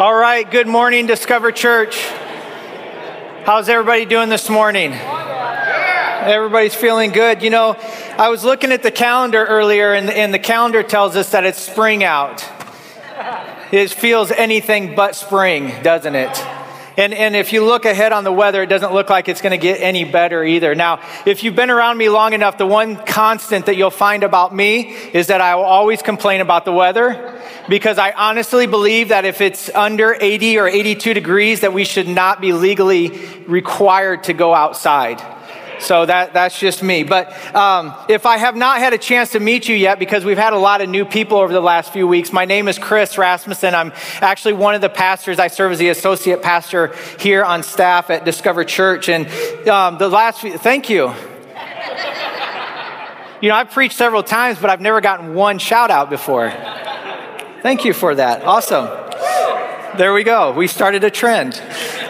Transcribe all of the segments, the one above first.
All right, good morning, Discover Church. How's everybody doing this morning? Everybody's feeling good. You know, I was looking at the calendar earlier, and, and the calendar tells us that it's spring out. It feels anything but spring, doesn't it? And, and if you look ahead on the weather, it doesn't look like it's going to get any better either. Now, if you've been around me long enough, the one constant that you'll find about me is that I will always complain about the weather because I honestly believe that if it's under 80 or 82 degrees, that we should not be legally required to go outside. So that, that's just me. But um, if I have not had a chance to meet you yet, because we've had a lot of new people over the last few weeks, my name is Chris Rasmussen. I'm actually one of the pastors. I serve as the associate pastor here on staff at Discover Church. And um, the last few, thank you. You know, I've preached several times, but I've never gotten one shout out before. Thank you for that. Awesome. There we go. We started a trend.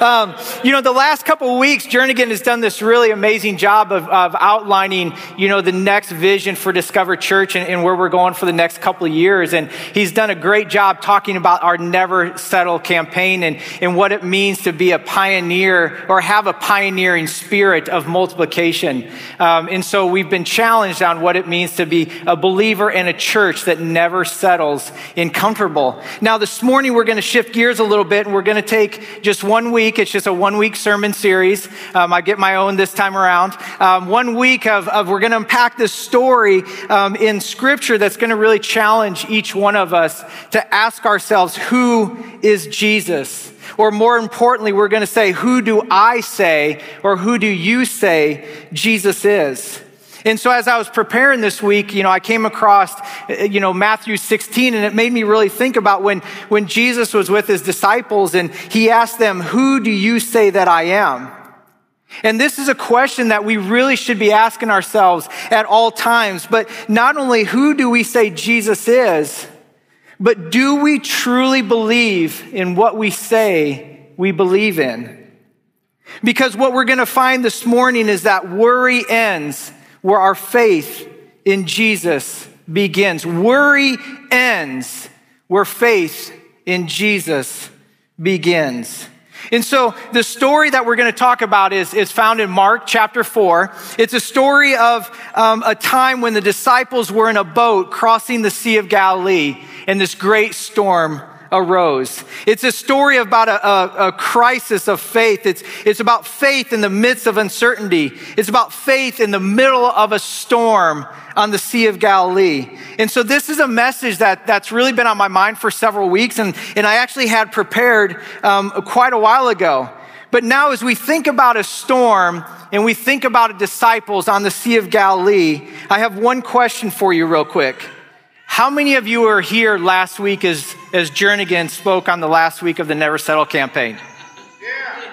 Um, you know, the last couple of weeks, Jernigan has done this really amazing job of, of outlining, you know, the next vision for Discover Church and, and, where we're going for the next couple of years. And he's done a great job talking about our Never Settle campaign and, and what it means to be a pioneer or have a pioneering spirit of multiplication. Um, and so we've been challenged on what it means to be a believer in a church that never settles in comfortable. Now, this morning, we're going to shift gears a little bit and we're going to take just one week. It's just a one week sermon series. Um, I get my own this time around. Um, one week of, of we're going to unpack this story um, in Scripture that's going to really challenge each one of us to ask ourselves, who is Jesus? Or more importantly, we're going to say, who do I say, or who do you say Jesus is? And so as I was preparing this week, you know, I came across, uh, you know, Matthew 16, and it made me really think about when, when Jesus was with his disciples and he asked them, Who do you say that I am? And this is a question that we really should be asking ourselves at all times. But not only who do we say Jesus is, but do we truly believe in what we say we believe in? Because what we're going to find this morning is that worry ends where our faith in Jesus begins. Worry ends where faith in Jesus begins. And so the story that we're going to talk about is, is found in Mark chapter 4. It's a story of um, a time when the disciples were in a boat crossing the Sea of Galilee and this great storm arose. It's a story about a, a, a, crisis of faith. It's, it's about faith in the midst of uncertainty. It's about faith in the middle of a storm on the Sea of Galilee. And so this is a message that, that's really been on my mind for several weeks, and, and I actually had prepared um, quite a while ago. But now, as we think about a storm and we think about disciples on the Sea of Galilee, I have one question for you, real quick. How many of you were here last week as, as Jernigan spoke on the last week of the Never Settle campaign? Yeah.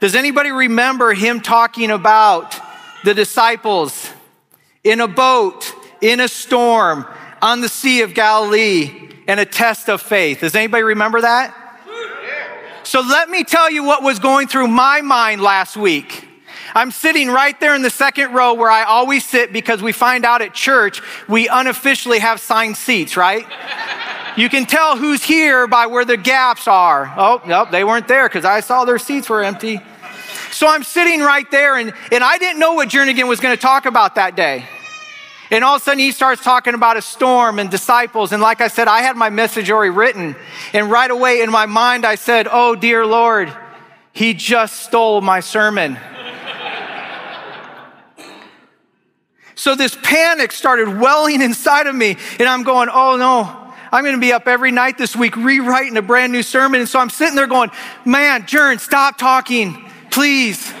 Does anybody remember him talking about the disciples in a boat, in a storm, on the Sea of Galilee, and a test of faith? Does anybody remember that? So let me tell you what was going through my mind last week. I'm sitting right there in the second row where I always sit because we find out at church we unofficially have signed seats, right? You can tell who's here by where the gaps are. Oh, nope, they weren't there because I saw their seats were empty. So I'm sitting right there, and, and I didn't know what Jernigan was going to talk about that day. And all of a sudden, he starts talking about a storm and disciples. And like I said, I had my message already written. And right away in my mind, I said, Oh, dear Lord, he just stole my sermon. So this panic started welling inside of me, and I'm going, oh no, I'm going to be up every night this week rewriting a brand new sermon. And so I'm sitting there going, man, Jern, stop talking, please.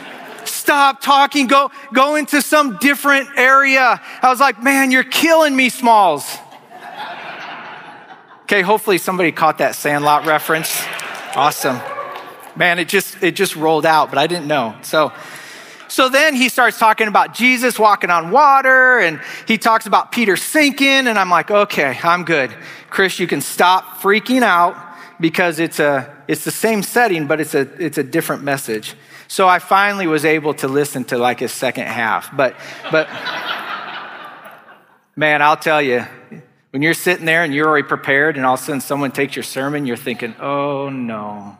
Stop talking. Go, go into some different area. I was like, man, you're killing me, Smalls. Okay, hopefully somebody caught that Sandlot reference. Awesome. Man, it just it just rolled out, but I didn't know. So so then he starts talking about Jesus walking on water and he talks about Peter sinking. And I'm like, okay, I'm good. Chris, you can stop freaking out because it's, a, it's the same setting, but it's a, it's a different message. So I finally was able to listen to like his second half. But, but man, I'll tell you, When you're sitting there and you're already prepared, and all of a sudden someone takes your sermon, you're thinking, oh no.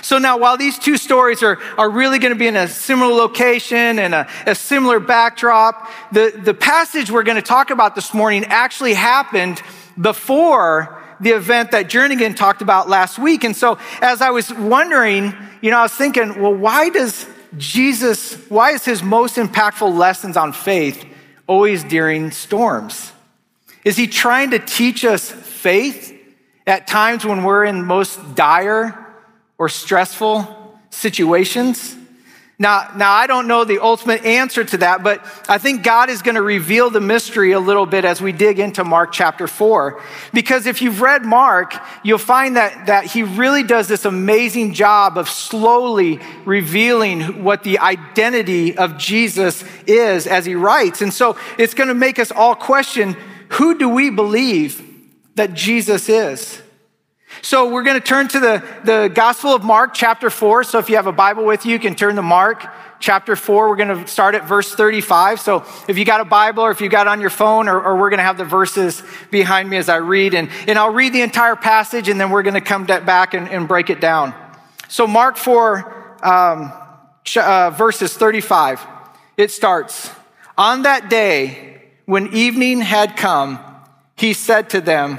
So now, while these two stories are, are really going to be in a similar location and a, a similar backdrop, the, the passage we're going to talk about this morning actually happened before the event that Jernigan talked about last week. And so, as I was wondering, you know, I was thinking, well, why does Jesus, why is his most impactful lessons on faith always during storms? Is he trying to teach us faith at times when we're in most dire or stressful situations? Now, now I don't know the ultimate answer to that, but I think God is going to reveal the mystery a little bit as we dig into Mark chapter 4. Because if you've read Mark, you'll find that, that he really does this amazing job of slowly revealing what the identity of Jesus is as he writes. And so it's going to make us all question who do we believe that Jesus is? So we're going to turn to the, the Gospel of Mark, chapter 4. So if you have a Bible with you, you can turn to Mark, chapter 4. We're going to start at verse 35. So if you got a Bible or if you got on your phone, or, or we're going to have the verses behind me as I read. And, and I'll read the entire passage and then we're going to come back and, and break it down. So Mark 4, um, uh, verses 35, it starts On that day, when evening had come, he said to them,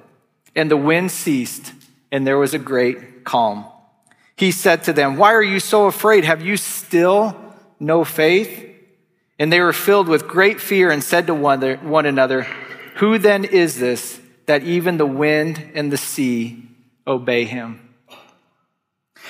And the wind ceased, and there was a great calm. He said to them, Why are you so afraid? Have you still no faith? And they were filled with great fear and said to one another, Who then is this that even the wind and the sea obey him?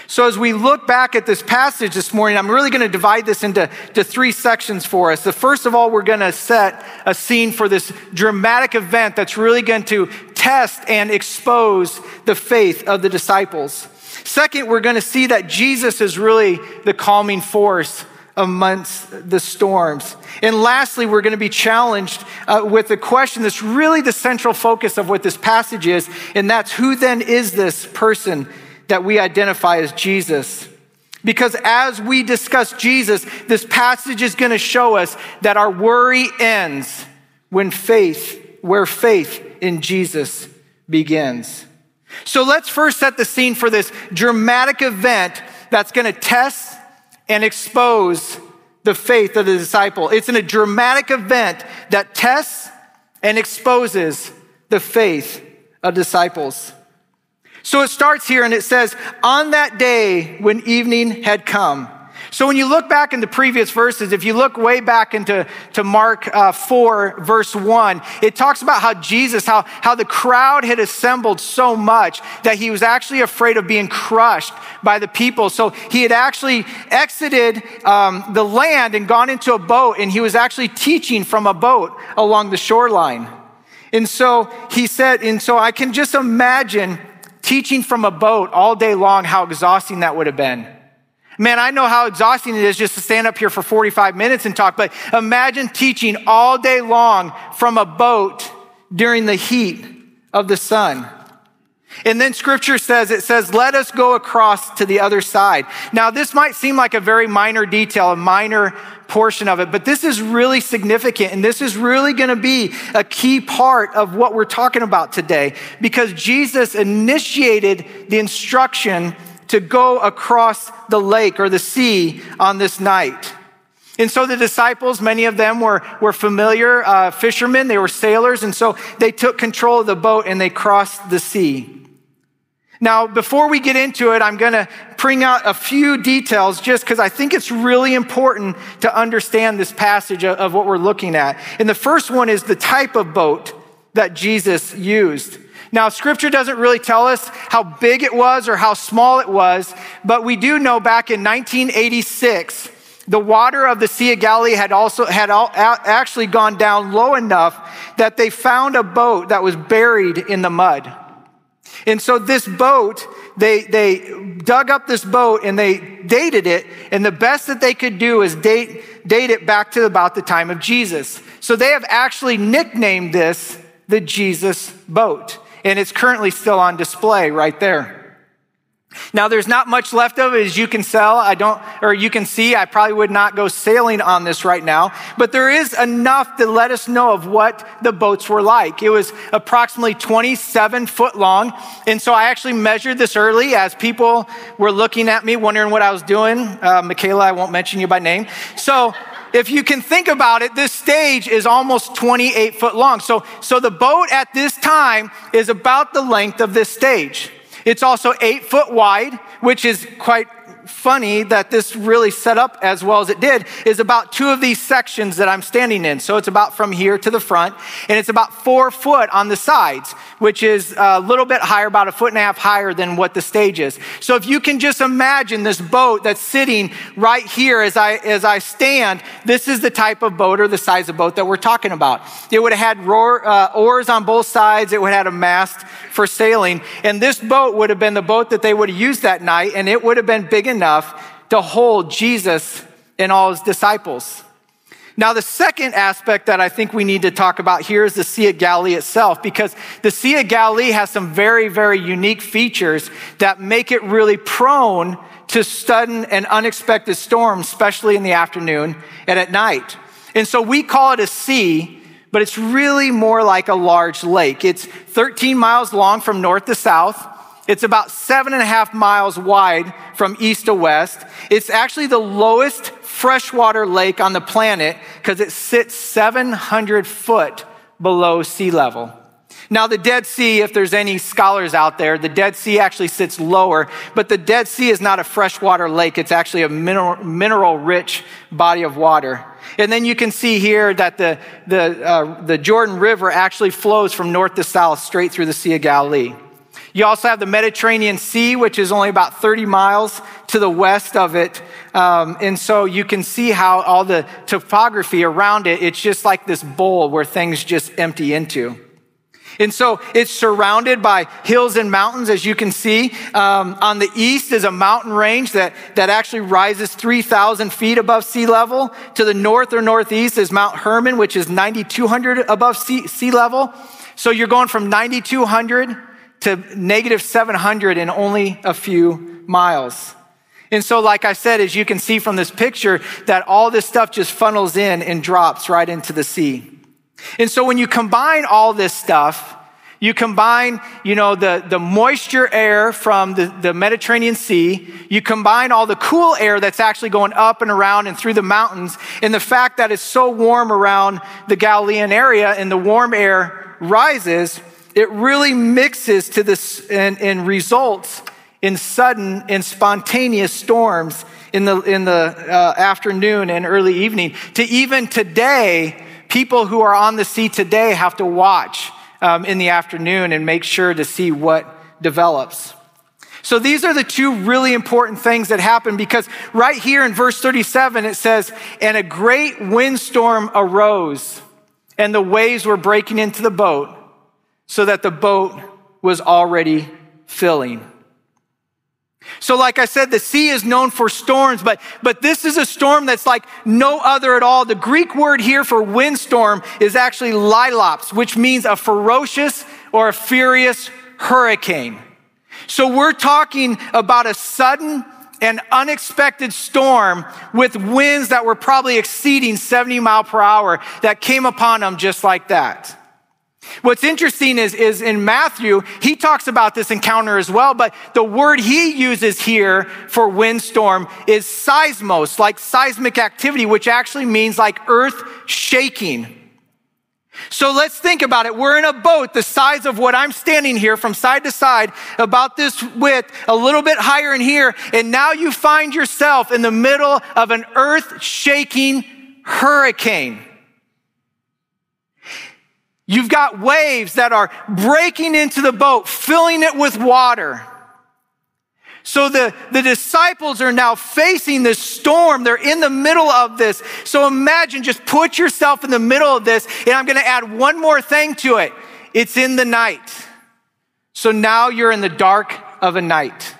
So, as we look back at this passage this morning, I'm really going to divide this into to three sections for us. The first of all, we're going to set a scene for this dramatic event that's really going to test and expose the faith of the disciples. Second, we're going to see that Jesus is really the calming force amongst the storms. And lastly, we're going to be challenged uh, with a question that's really the central focus of what this passage is, and that's who then is this person that we identify as Jesus? Because as we discuss Jesus, this passage is going to show us that our worry ends when faith, where faith in Jesus begins. So let's first set the scene for this dramatic event that's going to test and expose the faith of the disciple. It's in a dramatic event that tests and exposes the faith of disciples. So it starts here and it says, On that day when evening had come, so when you look back in the previous verses, if you look way back into to Mark uh, 4, verse 1, it talks about how Jesus, how, how the crowd had assembled so much that he was actually afraid of being crushed by the people. So he had actually exited um, the land and gone into a boat, and he was actually teaching from a boat along the shoreline. And so he said, and so I can just imagine teaching from a boat all day long, how exhausting that would have been. Man, I know how exhausting it is just to stand up here for 45 minutes and talk, but imagine teaching all day long from a boat during the heat of the sun. And then scripture says, it says, let us go across to the other side. Now, this might seem like a very minor detail, a minor portion of it, but this is really significant. And this is really going to be a key part of what we're talking about today because Jesus initiated the instruction to go across the lake or the sea on this night. And so the disciples, many of them were, were familiar uh, fishermen, they were sailors, and so they took control of the boat and they crossed the sea. Now, before we get into it, I'm going to bring out a few details just because I think it's really important to understand this passage of, of what we're looking at. And the first one is the type of boat that Jesus used. Now, scripture doesn't really tell us how big it was or how small it was, but we do know back in 1986, the water of the Sea of Galilee had also had actually gone down low enough that they found a boat that was buried in the mud. And so this boat, they, they dug up this boat and they dated it. And the best that they could do is date, date it back to about the time of Jesus. So they have actually nicknamed this the Jesus boat. And it's currently still on display right there. Now, there's not much left of it as you can sell. I don't, or you can see, I probably would not go sailing on this right now, but there is enough to let us know of what the boats were like. It was approximately 27 foot long. And so I actually measured this early as people were looking at me, wondering what I was doing. Uh, Michaela, I won't mention you by name. So, if you can think about it, this stage is almost 28 foot long. So, so the boat at this time is about the length of this stage. It's also eight foot wide, which is quite funny that this really set up as well as it did is about two of these sections that I'm standing in. So it's about from here to the front, and it's about four foot on the sides, which is a little bit higher, about a foot and a half higher than what the stage is. So if you can just imagine this boat that's sitting right here as I as I stand, this is the type of boat or the size of boat that we're talking about. It would have had roar, uh, oars on both sides. It would have had a mast for sailing, and this boat would have been the boat that they would have used that night, and it would have been big enough to hold Jesus and all his disciples. Now, the second aspect that I think we need to talk about here is the Sea of Galilee itself, because the Sea of Galilee has some very, very unique features that make it really prone to sudden and unexpected storms, especially in the afternoon and at night. And so we call it a sea, but it's really more like a large lake. It's 13 miles long from north to south. It's about seven and a half miles wide from east to west. It's actually the lowest freshwater lake on the planet because it sits 700 foot below sea level. Now, the Dead Sea, if there's any scholars out there, the Dead Sea actually sits lower, but the Dead Sea is not a freshwater lake. It's actually a mineral, mineral rich body of water. And then you can see here that the, the, uh, the Jordan River actually flows from north to south straight through the Sea of Galilee. You also have the Mediterranean Sea, which is only about 30 miles to the west of it. Um, and so you can see how all the topography around it, it's just like this bowl where things just empty into. And so it's surrounded by hills and mountains, as you can see. Um, on the east is a mountain range that, that actually rises 3,000 feet above sea level. To the north or northeast is Mount Hermon, which is 9,200 above sea, sea level. So you're going from 9,200 to negative 700 in only a few miles. And so, like I said, as you can see from this picture, that all this stuff just funnels in and drops right into the sea. And so, when you combine all this stuff, you combine, you know, the, the moisture air from the, the Mediterranean Sea. You combine all the cool air that's actually going up and around and through the mountains. And the fact that it's so warm around the Galilean area and the warm air rises, it really mixes to this and, and results in sudden and spontaneous storms in the, in the uh, afternoon and early evening. To even today, people who are on the sea today have to watch um, in the afternoon and make sure to see what develops. So these are the two really important things that happen because right here in verse 37 it says, And a great windstorm arose, and the waves were breaking into the boat so that the boat was already filling. So, like I said, the sea is known for storms, but, but this is a storm that's like no other at all. The Greek word here for windstorm is actually lailaps, which means a ferocious or a furious hurricane. So, we're talking about a sudden and unexpected storm with winds that were probably exceeding 70 mile per hour that came upon them just like that. What's interesting is, is in Matthew, he talks about this encounter as well, but the word he uses here for windstorm is seismos, like seismic activity, which actually means like earth shaking. So let's think about it. We're in a boat the size of what I'm standing here from side to side, about this width, a little bit higher in here, and now you find yourself in the middle of an earth shaking hurricane. You've got waves that are breaking into the boat, filling it with water. So the, the disciples are now facing this storm. They're in the middle of this. So imagine, just put yourself in the middle of this. And I'm going to add one more thing to it it's in the night. So now you're in the dark of a night.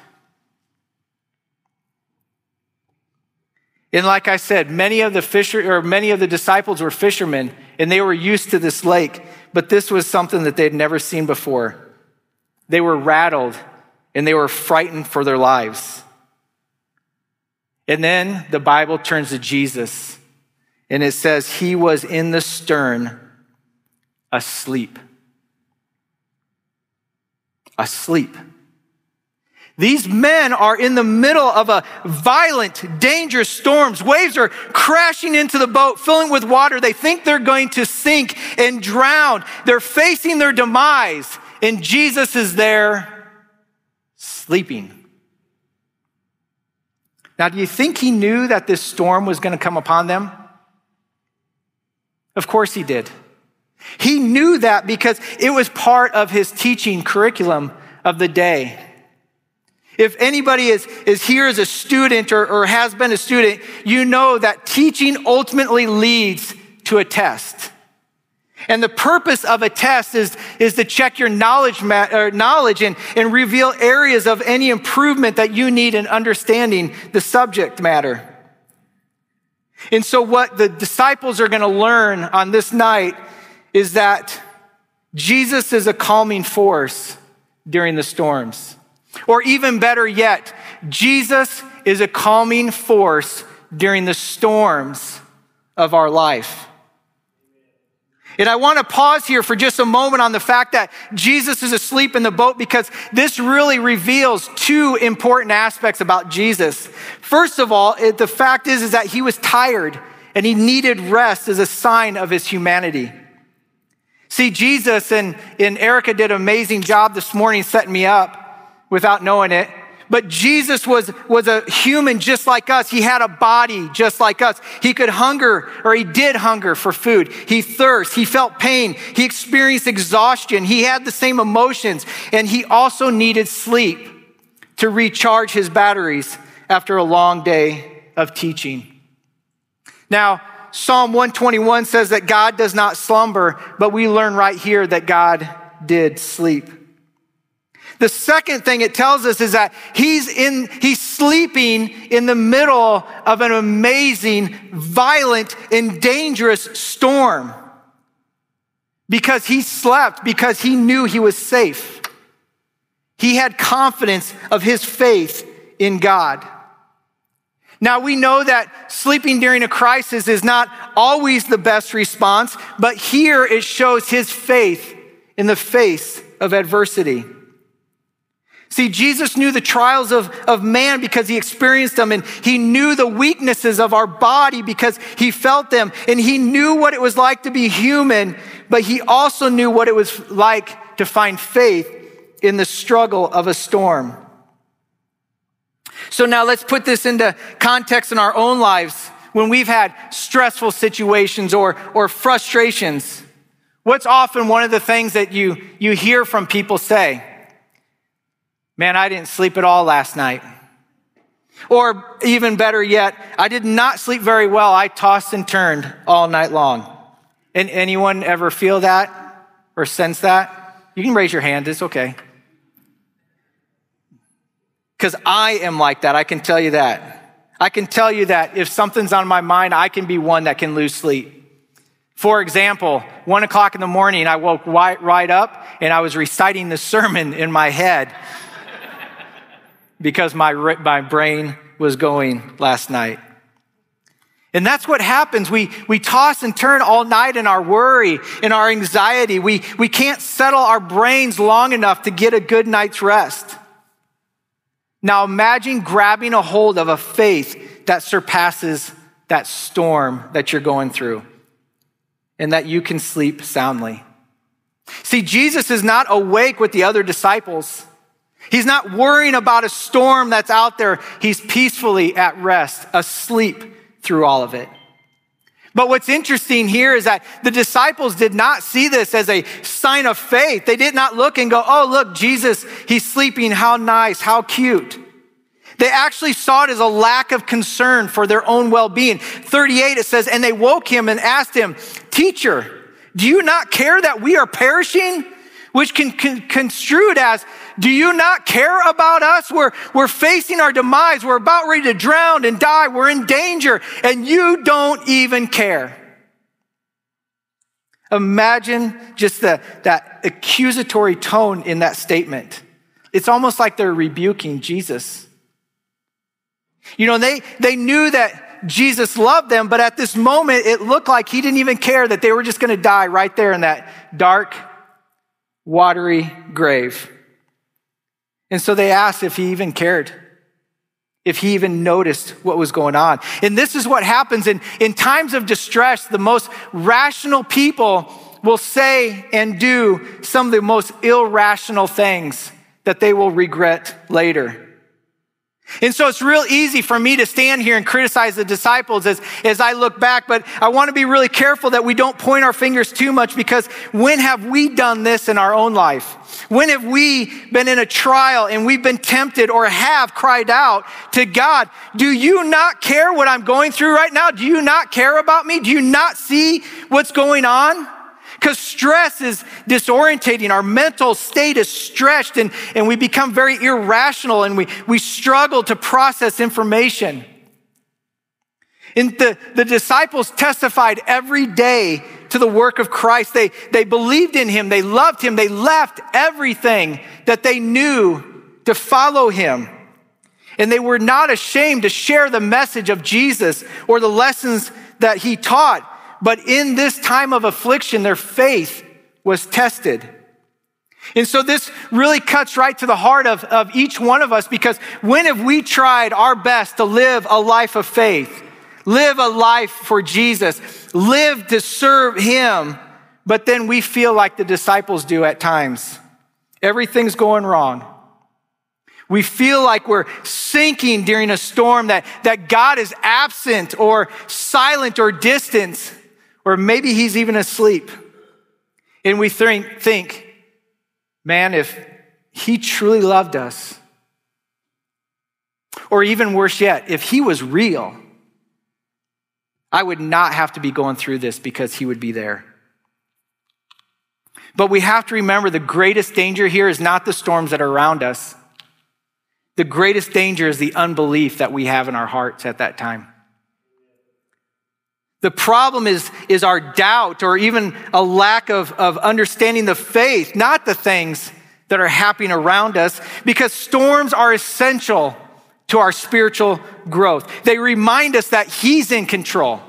And like I said, many of the fisher or many of the disciples were fishermen and they were used to this lake, but this was something that they'd never seen before. They were rattled and they were frightened for their lives. And then the Bible turns to Jesus and it says he was in the stern asleep. Asleep. These men are in the middle of a violent, dangerous storms. Waves are crashing into the boat, filling with water. They think they're going to sink and drown. They're facing their demise, and Jesus is there sleeping. Now, do you think he knew that this storm was going to come upon them? Of course he did. He knew that because it was part of his teaching curriculum of the day. If anybody is, is here as a student or, or has been a student, you know that teaching ultimately leads to a test. And the purpose of a test is, is to check your knowledge, knowledge and, and reveal areas of any improvement that you need in understanding the subject matter. And so, what the disciples are going to learn on this night is that Jesus is a calming force during the storms. Or even better yet, Jesus is a calming force during the storms of our life. And I want to pause here for just a moment on the fact that Jesus is asleep in the boat because this really reveals two important aspects about Jesus. First of all, it, the fact is, is that he was tired and he needed rest as a sign of his humanity. See, Jesus and, and Erica did an amazing job this morning setting me up without knowing it. But Jesus was, was a human just like us. He had a body just like us. He could hunger, or he did hunger for food. He thirst. He felt pain. He experienced exhaustion. He had the same emotions. And he also needed sleep to recharge his batteries after a long day of teaching. Now, Psalm 121 says that God does not slumber, but we learn right here that God did sleep. The second thing it tells us is that he's in, he's sleeping in the middle of an amazing, violent, and dangerous storm. Because he slept, because he knew he was safe. He had confidence of his faith in God. Now we know that sleeping during a crisis is not always the best response, but here it shows his faith in the face of adversity. See, Jesus knew the trials of, of man because he experienced them, and he knew the weaknesses of our body because he felt them, and he knew what it was like to be human, but he also knew what it was like to find faith in the struggle of a storm. So now let's put this into context in our own lives when we've had stressful situations or, or frustrations. What's often one of the things that you, you hear from people say? Man, I didn't sleep at all last night. Or even better yet, I did not sleep very well. I tossed and turned all night long. And anyone ever feel that or sense that? You can raise your hand, it's okay. Because I am like that, I can tell you that. I can tell you that if something's on my mind, I can be one that can lose sleep. For example, one o'clock in the morning, I woke right, up and I was reciting the sermon in my head because my, my brain was going last night. And that's what happens. We, we toss and turn all night in our worry, in our anxiety. We, we can't settle our brains long enough to get a good night's rest. Now imagine grabbing a hold of a faith that surpasses that storm that you're going through and that you can sleep soundly. See, Jesus is not awake with the other disciples. He's not worrying about a storm that's out there. He's peacefully at rest, asleep through all of it. But what's interesting here is that the disciples did not see this as a sign of faith. They did not look and go, oh, look, Jesus, he's sleeping. How nice, how cute. They actually saw it as a lack of concern for their own well being. 38, it says, And they woke him and asked him, Teacher, do you not care that we are perishing? Which can, can construed as, Do you not care about us? We're, we're facing our demise. We're about ready to drown and die. We're in danger, and you don't even care. Imagine just the, that accusatory tone in that statement. It's almost like they're rebuking Jesus. You know, they, they knew that Jesus loved them, but at this moment, it looked like he didn't even care that they were just going to die right there in that dark, watery grave. And so they asked if he even cared, if he even noticed what was going on. And this is what happens in, in times of distress. The most rational people will say and do some of the most irrational things that they will regret later. And so it's real easy for me to stand here and criticize the disciples as, as I look back, but I want to be really careful that we don't point our fingers too much because when have we done this in our own life? When have we been in a trial and we've been tempted or have cried out to God, do you not care what I'm going through right now? Do you not care about me? Do you not see what's going on? Because stress is disorientating. Our mental state is stretched and, and we become very irrational and we, we struggle to process information. And the, the disciples testified every day to the work of Christ. They, they believed in him. They loved him. They left everything that they knew to follow him. And they were not ashamed to share the message of Jesus or the lessons that he taught. But in this time of affliction, their faith was tested. And so this really cuts right to the heart of, of each one of us because when have we tried our best to live a life of faith, live a life for Jesus, live to serve Him, but then we feel like the disciples do at times? Everything's going wrong. We feel like we're sinking during a storm, that, that God is absent or silent or distant. Or maybe he's even asleep. And we think, think, man, if he truly loved us, or even worse yet, if he was real, I would not have to be going through this because he would be there. But we have to remember the greatest danger here is not the storms that are around us. The greatest danger is the unbelief that we have in our hearts at that time. The problem is, is our doubt or even a lack of, of understanding the faith, not the things that are happening around us, because storms are essential to our spiritual growth. They remind us that He's in control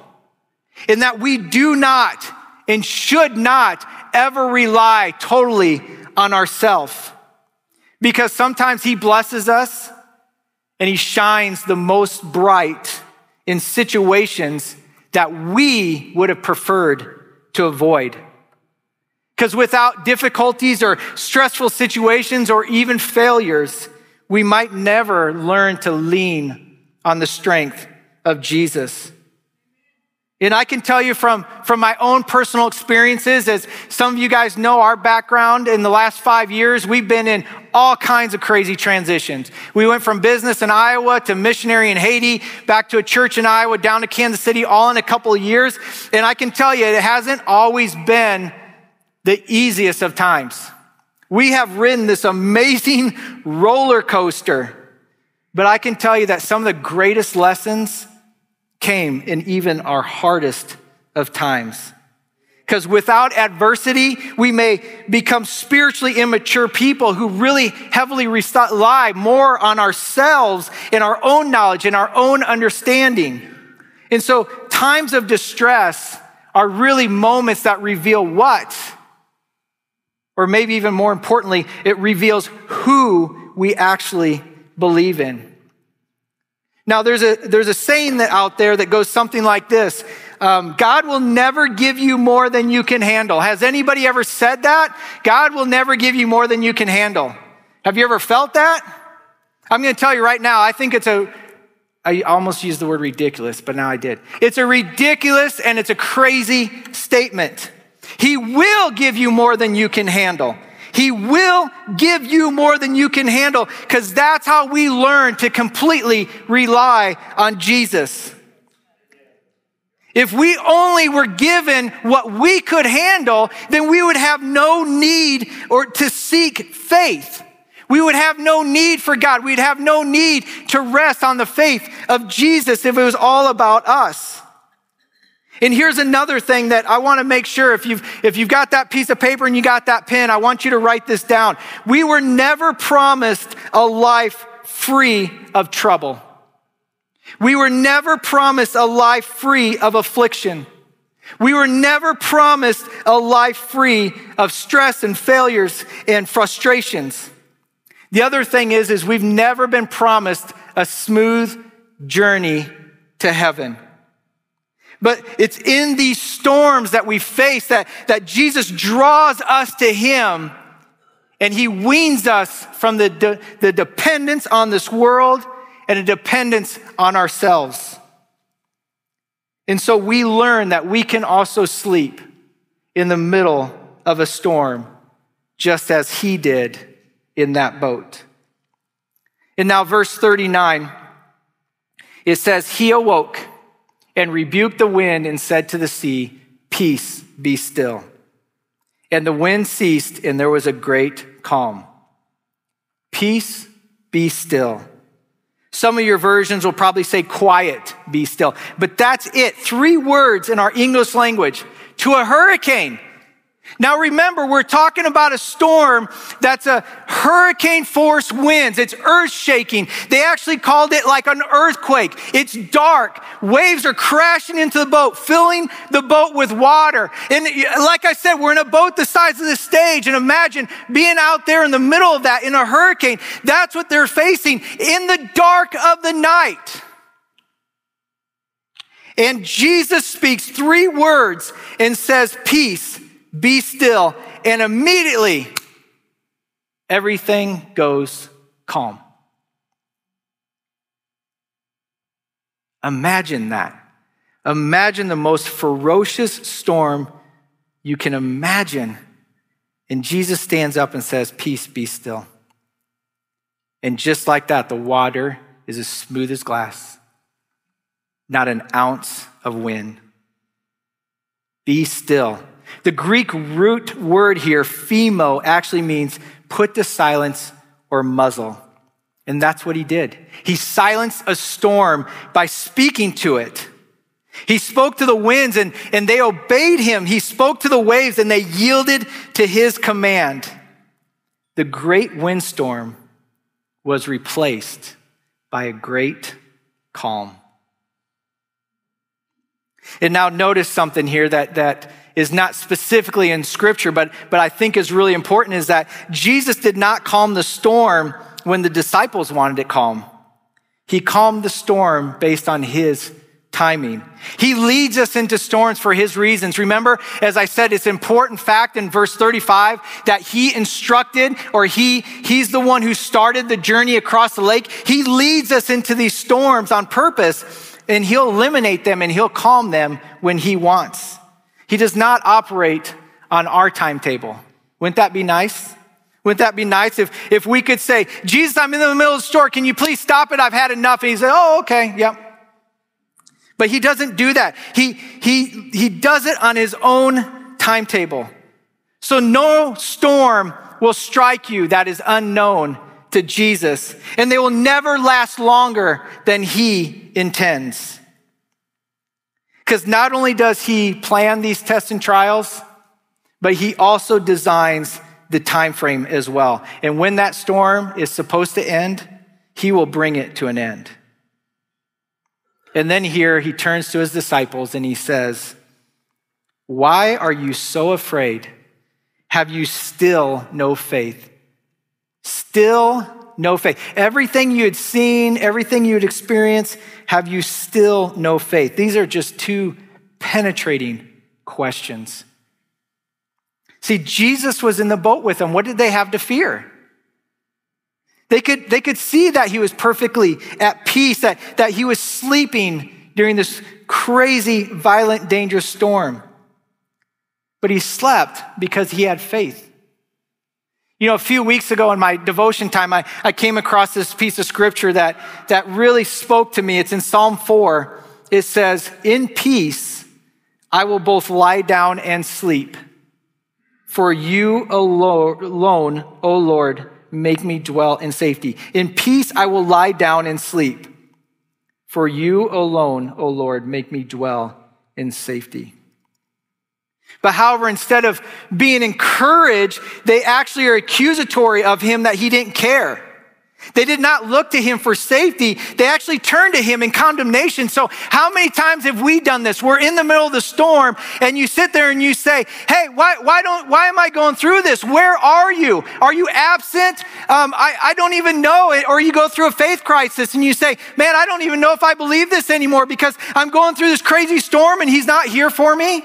and that we do not and should not ever rely totally on ourselves. Because sometimes He blesses us and He shines the most bright in situations that we would have preferred to avoid. Because without difficulties or stressful situations or even failures, we might never learn to lean on the strength of Jesus. And I can tell you from, from my own personal experiences, as some of you guys know our background in the last five years, we've been in all kinds of crazy transitions. We went from business in Iowa to missionary in Haiti, back to a church in Iowa, down to Kansas City, all in a couple of years. And I can tell you, it hasn't always been the easiest of times. We have ridden this amazing roller coaster, but I can tell you that some of the greatest lessons came in even our hardest of times. Because without adversity, we may become spiritually immature people who really heavily rely more on ourselves and our own knowledge and our own understanding. And so, times of distress are really moments that reveal what? Or maybe even more importantly, it reveals who we actually believe in. Now, there's a, there's a saying that out there that goes something like this um, God will never give you more than you can handle. Has anybody ever said that? God will never give you more than you can handle. Have you ever felt that? I'm going to tell you right now, I think it's a, I almost used the word ridiculous, but now I did. It's a ridiculous and it's a crazy statement. He will give you more than you can handle. He will give you more than you can handle because that's how we learn to completely rely on Jesus. If we only were given what we could handle, then we would have no need or to seek faith. We would have no need for God. We'd have no need to rest on the faith of Jesus if it was all about us. And here's another thing that I want to make sure if you've, if you've got that piece of paper and you got that pen, I want you to write this down. We were never promised a life free of trouble. We were never promised a life free of affliction. We were never promised a life free of stress and failures and frustrations. The other thing is, is we've never been promised a smooth journey to heaven. But it's in these storms that we face that, that Jesus draws us to Him and He weans us from the, de- the dependence on this world and a dependence on ourselves. And so we learn that we can also sleep in the middle of a storm, just as He did in that boat. And now, verse 39, it says, He awoke and rebuked the wind and said to the sea, Peace, be still. And the wind ceased, and there was a great calm. Peace, be still. Some of your versions will probably say quiet, be still. But that's it. Three words in our English language. To a hurricane, now remember, we're talking about a storm that's a hurricane force winds. It's earth shaking. They actually called it like an earthquake. It's dark. Waves are crashing into the boat, filling the boat with water. And like I said, we're in a boat the size of the stage. And imagine being out there in the middle of that in a hurricane. That's what they're facing in the dark of the night. And Jesus speaks three words and says, Peace be still. And immediately, everything goes calm. Imagine that. Imagine the most ferocious storm you can imagine. And Jesus stands up and says, Peace, be still. And just like that, the water is as smooth as glass, not an ounce of wind. Be still the Greek root word here, phemo, actually means put to silence or muzzle. And that's what he did. He silenced a storm by speaking to it. He spoke to the winds and, and they obeyed him. He spoke to the waves and they yielded to his command. The great windstorm was replaced by a great calm. And now notice something here that, that is not specifically in scripture, but, but I think is really important is that Jesus did not calm the storm when the disciples wanted it calm. He calmed the storm based on his timing. He leads us into storms for his reasons. Remember, as I said, it's important fact in verse 35 that he instructed or he, he's the one who started the journey across the lake. He leads us into these storms on purpose and he'll eliminate them and he'll calm them when he wants. He does not operate on our timetable. Wouldn't that be nice? Wouldn't that be nice if, if we could say, Jesus, I'm in the middle of the store. Can you please stop it? I've had enough. And he said, Oh, okay. Yep. But he doesn't do that. He, he, he does it on his own timetable. So no storm will strike you that is unknown to Jesus, and they will never last longer than he intends. Because not only does he plan these tests and trials, but he also designs the time frame as well. And when that storm is supposed to end, he will bring it to an end. And then here he turns to his disciples and he says, Why are you so afraid? Have you still no faith? Still no faith. Everything you had seen, everything you had experienced, have you still no faith? These are just two penetrating questions. See, Jesus was in the boat with them. What did they have to fear? They could, they could see that he was perfectly at peace, that, that he was sleeping during this crazy, violent, dangerous storm. But he slept because he had faith. You know, a few weeks ago in my devotion time, I, I came across this piece of scripture that, that really spoke to me. It's in Psalm 4. It says, In peace I will both lie down and sleep. For you alone, O Lord, make me dwell in safety. In peace I will lie down and sleep. For you alone, O Lord, make me dwell in safety. But however, instead of being encouraged, they actually are accusatory of him that he didn't care. They did not look to him for safety. They actually turned to him in condemnation. So, how many times have we done this? We're in the middle of the storm, and you sit there and you say, Hey, why, why, don't, why am I going through this? Where are you? Are you absent? Um, I, I don't even know it. Or you go through a faith crisis and you say, Man, I don't even know if I believe this anymore because I'm going through this crazy storm and he's not here for me.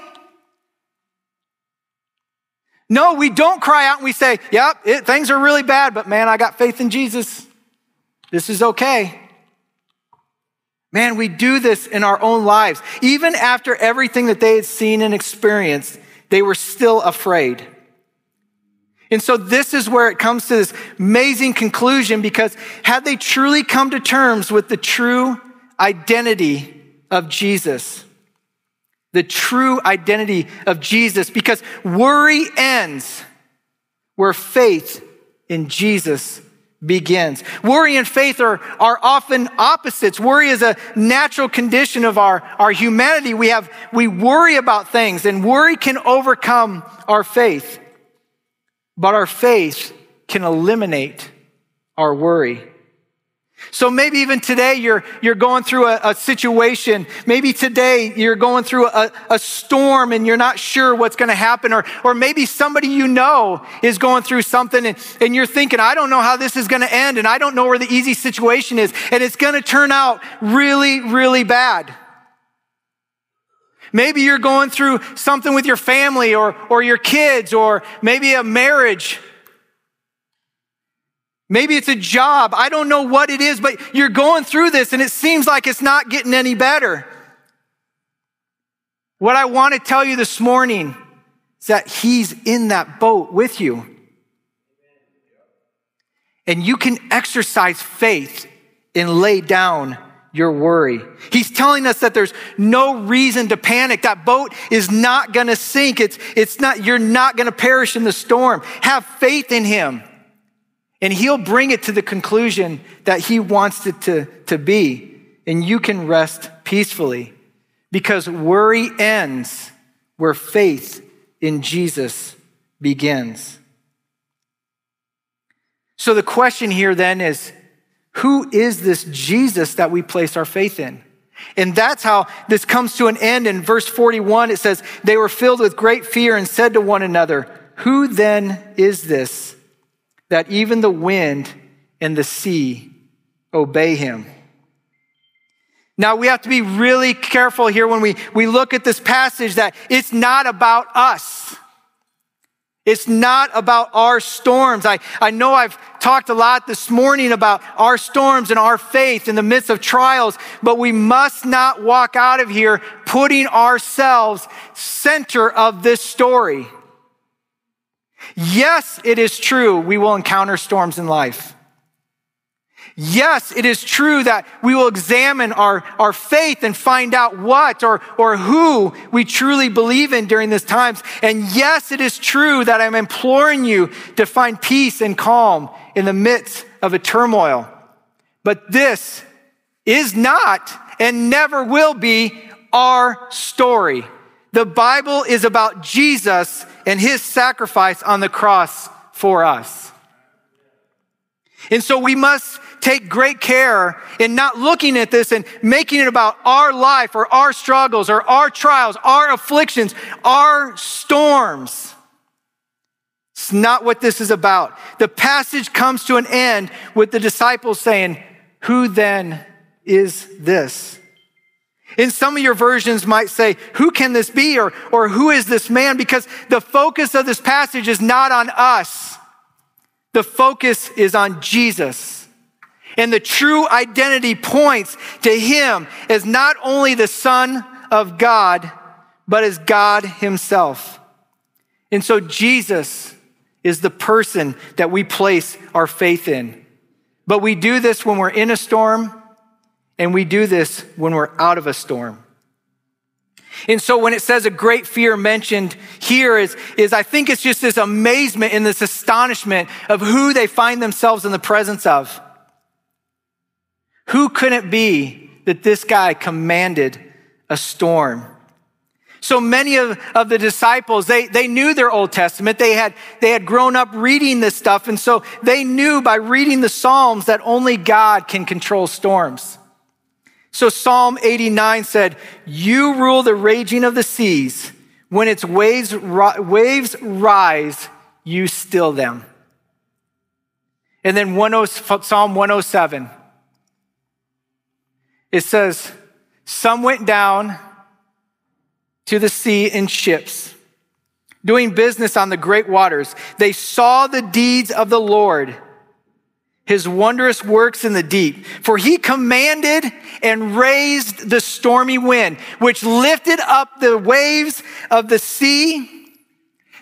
No, we don't cry out and we say, Yep, it, things are really bad, but man, I got faith in Jesus. This is okay. Man, we do this in our own lives. Even after everything that they had seen and experienced, they were still afraid. And so this is where it comes to this amazing conclusion because had they truly come to terms with the true identity of Jesus, the true identity of Jesus because worry ends where faith in Jesus begins. Worry and faith are, are often opposites. Worry is a natural condition of our, our humanity. We have, we worry about things and worry can overcome our faith. But our faith can eliminate our worry. So maybe even today you're, you're going through a, a situation. Maybe today you're going through a, a storm and you're not sure what's going to happen. Or, or maybe somebody you know is going through something and, and you're thinking, I don't know how this is going to end and I don't know where the easy situation is. And it's going to turn out really, really bad. Maybe you're going through something with your family or, or your kids or maybe a marriage Maybe it's a job. I don't know what it is, but you're going through this and it seems like it's not getting any better. What I want to tell you this morning is that He's in that boat with you. And you can exercise faith and lay down your worry. He's telling us that there's no reason to panic. That boat is not going to sink. It's, it's not, you're not going to perish in the storm. Have faith in Him. And he'll bring it to the conclusion that he wants it to, to be. And you can rest peacefully because worry ends where faith in Jesus begins. So the question here then is who is this Jesus that we place our faith in? And that's how this comes to an end. In verse 41, it says, They were filled with great fear and said to one another, Who then is this? That even the wind and the sea obey him. Now we have to be really careful here when we, we look at this passage that it's not about us. It's not about our storms. I, I know I've talked a lot this morning about our storms and our faith in the midst of trials, but we must not walk out of here putting ourselves center of this story. Yes, it is true we will encounter storms in life. Yes, it is true that we will examine our, our faith and find out what or, or who we truly believe in during these times. And yes, it is true that I'm imploring you to find peace and calm in the midst of a turmoil. But this is not and never will be our story. The Bible is about Jesus and his sacrifice on the cross for us. And so we must take great care in not looking at this and making it about our life or our struggles or our trials, our afflictions, our storms. It's not what this is about. The passage comes to an end with the disciples saying, Who then is this? In some of your versions might say, who can this be? Or, or who is this man? Because the focus of this passage is not on us. The focus is on Jesus. And the true identity points to him as not only the son of God, but as God himself. And so Jesus is the person that we place our faith in. But we do this when we're in a storm, and we do this when we're out of a storm. And so when it says a great fear mentioned here is, is I think it's just this amazement and this astonishment of who they find themselves in the presence of. Who could it be that this guy commanded a storm? So many of, of the disciples, they, they knew their Old Testament. They had, they had grown up reading this stuff. And so they knew by reading the Psalms that only God can control storms. So Psalm 89 said, You rule the raging of the seas. When its waves, waves rise, you still them. And then oh, Psalm 107, it says, Some went down to the sea in ships, doing business on the great waters. They saw the deeds of the Lord his wondrous works in the deep. For he commanded and raised the stormy wind, which lifted up the waves of the sea.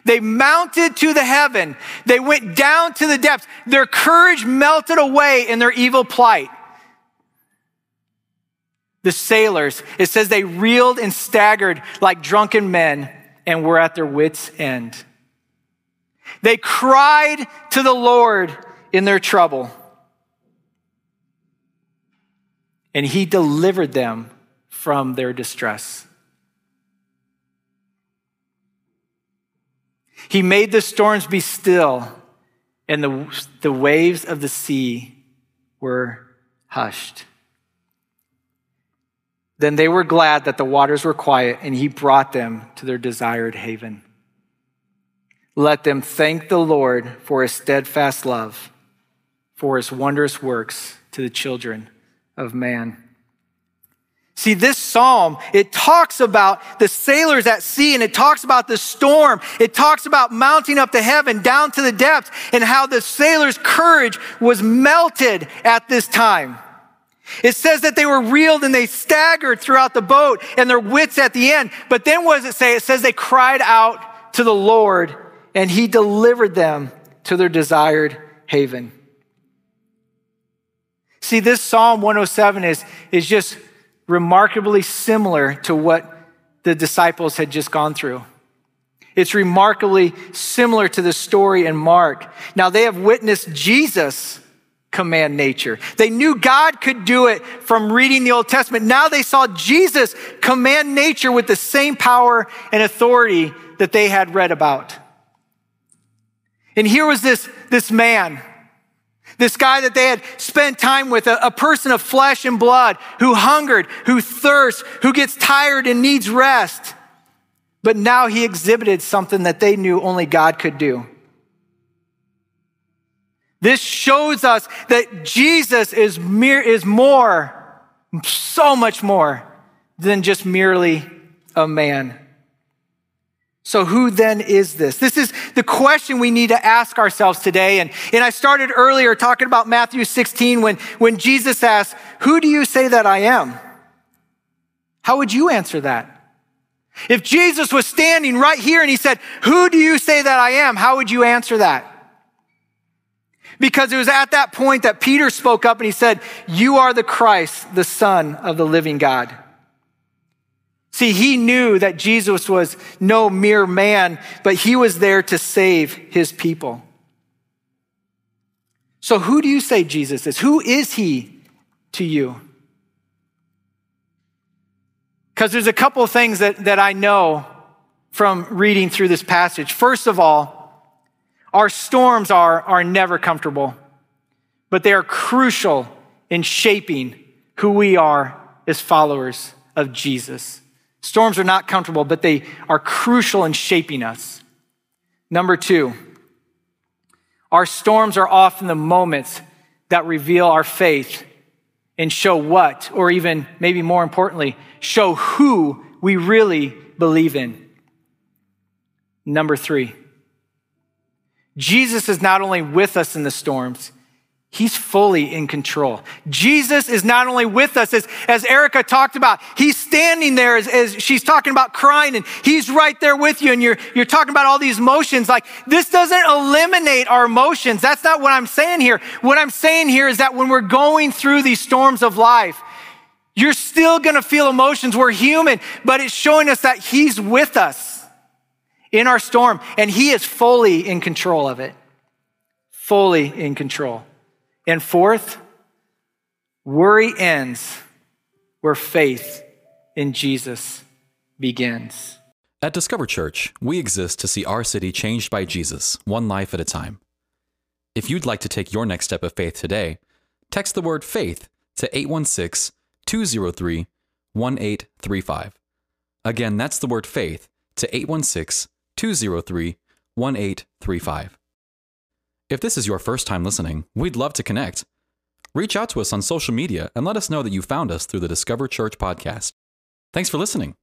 They mounted to the heaven. They went down to the depths. Their courage melted away in their evil plight. The sailors, it says they reeled and staggered like drunken men and were at their wits' end. They cried to the Lord in their trouble. And he delivered them from their distress. He made the storms be still, and the, the waves of the sea were hushed. Then they were glad that the waters were quiet, and he brought them to their desired haven. Let them thank the Lord for his steadfast love for his wondrous works to the children of man. See, this psalm, it talks about the sailors at sea and it talks about the storm. It talks about mounting up to heaven, down to the depths, and how the sailors' courage was melted at this time. It says that they were reeled and they staggered throughout the boat and their wits at the end. But then what does it say? It says they cried out to the Lord and he delivered them to their desired haven. See, this Psalm 107 is, is just remarkably similar to what the disciples had just gone through. It's remarkably similar to the story in Mark. Now, they have witnessed Jesus command nature. They knew God could do it from reading the Old Testament. Now they saw Jesus command nature with the same power and authority that they had read about. And here was this, this man this guy that they had spent time with, a, a, person of flesh and blood who hungered, who thirsts, who gets tired and needs rest. But now he exhibited something that they knew only God could do. This shows us that Jesus is, mere, is more, so much more than just merely a man. So, who then is this? This is the question we need to ask ourselves today. And, and I started earlier talking about Matthew 16 when, when Jesus asked, Who do you say that I am? How would you answer that? If Jesus was standing right here and he said, Who do you say that I am? How would you answer that? Because it was at that point that Peter spoke up and he said, You are the Christ, the Son of the living God. See, he knew that Jesus was no mere man, but he was there to save his people. So, who do you say Jesus is? Who is he to you? Because there's a couple of things that, that I know from reading through this passage. First of all, our storms are, are never comfortable, but they are crucial in shaping who we are as followers of Jesus. Storms are not comfortable, but they are crucial in shaping us. Number two, our storms are often the moments that reveal our faith and show what, or even maybe more importantly, show who we really believe in. Number three, Jesus is not only with us in the storms, He's fully in control. Jesus is not only with us, as, as Erica talked about, he's standing there as, as she's talking about crying, and he's right there with you, and you're, you're talking about all these emotions. Like, this doesn't eliminate our emotions. That's not what I'm saying here. What I'm saying here is that when we're going through these storms of life, you're still gonna feel emotions. We're human, but it's showing us that he's with us in our storm, and he is fully in control of it. Fully in control. And fourth, worry ends where faith in Jesus begins. At Discover Church, we exist to see our city changed by Jesus, one life at a time. If you'd like to take your next step of faith today, text the word faith to 816 203 1835. Again, that's the word faith to 816 203 1835. If this is your first time listening, we'd love to connect. Reach out to us on social media and let us know that you found us through the Discover Church podcast. Thanks for listening.